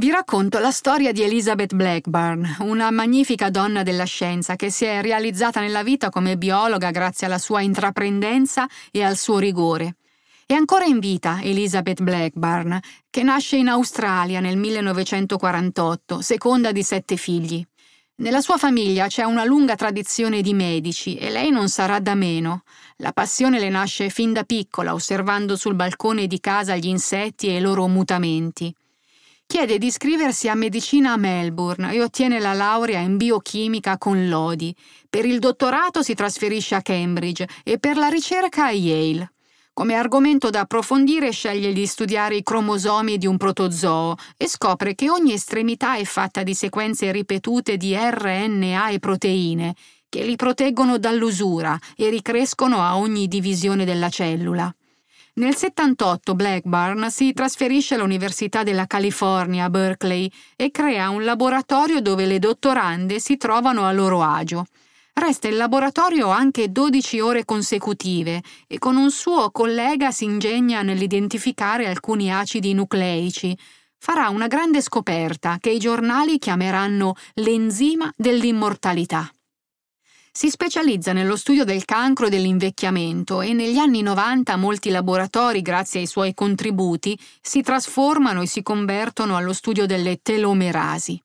vi racconto la storia di Elizabeth Blackburn, una magnifica donna della scienza che si è realizzata nella vita come biologa grazie alla sua intraprendenza e al suo rigore. È ancora in vita Elizabeth Blackburn, che nasce in Australia nel 1948, seconda di sette figli. Nella sua famiglia c'è una lunga tradizione di medici e lei non sarà da meno. La passione le nasce fin da piccola, osservando sul balcone di casa gli insetti e i loro mutamenti. Chiede di iscriversi a medicina a Melbourne e ottiene la laurea in biochimica con lodi. Per il dottorato si trasferisce a Cambridge e per la ricerca a Yale. Come argomento da approfondire sceglie di studiare i cromosomi di un protozoo e scopre che ogni estremità è fatta di sequenze ripetute di RNA e proteine, che li proteggono dall'usura e ricrescono a ogni divisione della cellula. Nel 78 Blackburn si trasferisce all'Università della California a Berkeley e crea un laboratorio dove le dottorande si trovano a loro agio. Resta in laboratorio anche 12 ore consecutive e con un suo collega si ingegna nell'identificare alcuni acidi nucleici. Farà una grande scoperta che i giornali chiameranno l'enzima dell'immortalità. Si specializza nello studio del cancro e dell'invecchiamento e negli anni 90 molti laboratori, grazie ai suoi contributi, si trasformano e si convertono allo studio delle telomerasi.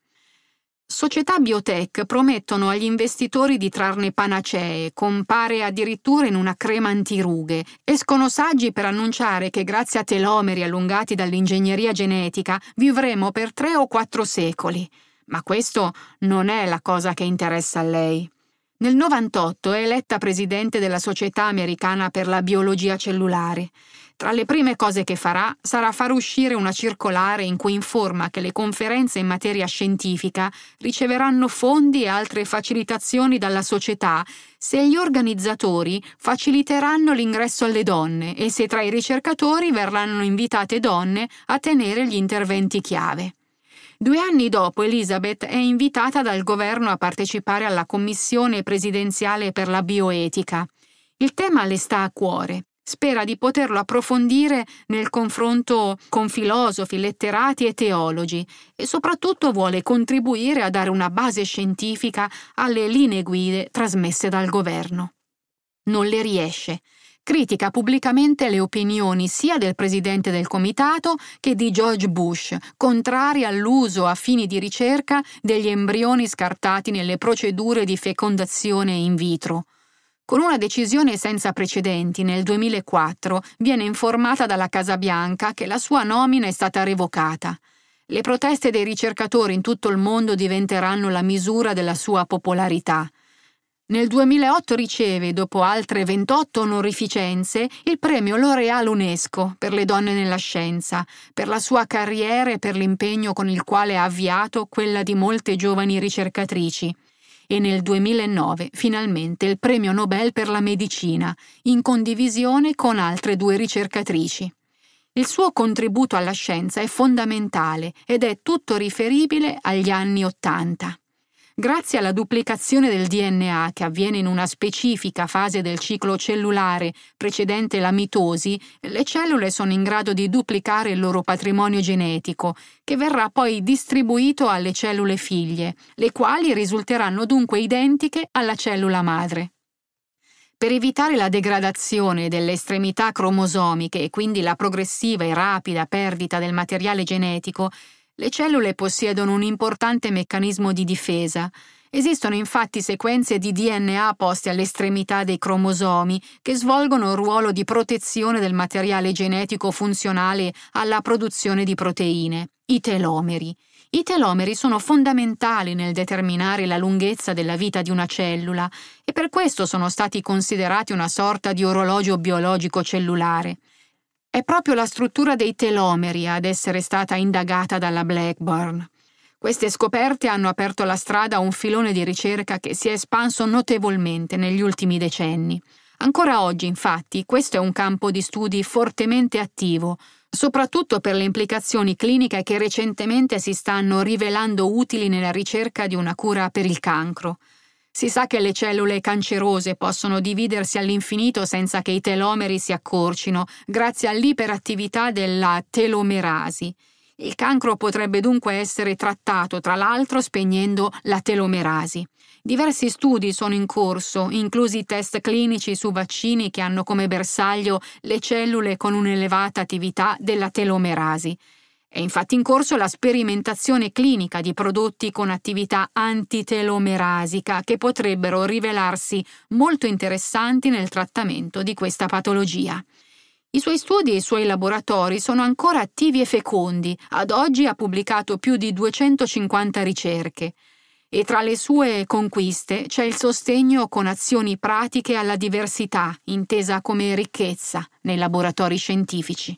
Società biotech promettono agli investitori di trarne panacee, compare addirittura in una crema antirughe. Escono saggi per annunciare che grazie a telomeri allungati dall'ingegneria genetica vivremo per tre o quattro secoli. Ma questo non è la cosa che interessa a lei. Nel 98 è eletta presidente della Società Americana per la Biologia Cellulare. Tra le prime cose che farà sarà far uscire una circolare in cui informa che le conferenze in materia scientifica riceveranno fondi e altre facilitazioni dalla società se gli organizzatori faciliteranno l'ingresso alle donne e se tra i ricercatori verranno invitate donne a tenere gli interventi chiave. Due anni dopo Elizabeth è invitata dal governo a partecipare alla commissione presidenziale per la bioetica. Il tema le sta a cuore. Spera di poterlo approfondire nel confronto con filosofi, letterati e teologi e soprattutto vuole contribuire a dare una base scientifica alle linee guide trasmesse dal governo. Non le riesce critica pubblicamente le opinioni sia del presidente del comitato che di George Bush, contrari all'uso a fini di ricerca degli embrioni scartati nelle procedure di fecondazione in vitro. Con una decisione senza precedenti nel 2004 viene informata dalla Casa Bianca che la sua nomina è stata revocata. Le proteste dei ricercatori in tutto il mondo diventeranno la misura della sua popolarità. Nel 2008 riceve, dopo altre 28 onorificenze, il premio L'Oreal UNESCO per le donne nella scienza, per la sua carriera e per l'impegno con il quale ha avviato quella di molte giovani ricercatrici. E nel 2009 finalmente il premio Nobel per la medicina, in condivisione con altre due ricercatrici. Il suo contributo alla scienza è fondamentale ed è tutto riferibile agli anni Ottanta. Grazie alla duplicazione del DNA che avviene in una specifica fase del ciclo cellulare precedente la mitosi, le cellule sono in grado di duplicare il loro patrimonio genetico, che verrà poi distribuito alle cellule figlie, le quali risulteranno dunque identiche alla cellula madre. Per evitare la degradazione delle estremità cromosomiche e quindi la progressiva e rapida perdita del materiale genetico, le cellule possiedono un importante meccanismo di difesa. Esistono infatti sequenze di DNA poste all'estremità dei cromosomi che svolgono il ruolo di protezione del materiale genetico funzionale alla produzione di proteine, i telomeri. I telomeri sono fondamentali nel determinare la lunghezza della vita di una cellula e per questo sono stati considerati una sorta di orologio biologico cellulare. È proprio la struttura dei telomeri ad essere stata indagata dalla Blackburn. Queste scoperte hanno aperto la strada a un filone di ricerca che si è espanso notevolmente negli ultimi decenni. Ancora oggi, infatti, questo è un campo di studi fortemente attivo, soprattutto per le implicazioni cliniche che recentemente si stanno rivelando utili nella ricerca di una cura per il cancro. Si sa che le cellule cancerose possono dividersi all'infinito senza che i telomeri si accorcino, grazie all'iperattività della telomerasi. Il cancro potrebbe dunque essere trattato, tra l'altro, spegnendo la telomerasi. Diversi studi sono in corso, inclusi test clinici su vaccini che hanno come bersaglio le cellule con un'elevata attività della telomerasi. È infatti in corso la sperimentazione clinica di prodotti con attività antitelomerasica che potrebbero rivelarsi molto interessanti nel trattamento di questa patologia. I suoi studi e i suoi laboratori sono ancora attivi e fecondi, ad oggi ha pubblicato più di 250 ricerche. E tra le sue conquiste c'è il sostegno con azioni pratiche alla diversità, intesa come ricchezza, nei laboratori scientifici.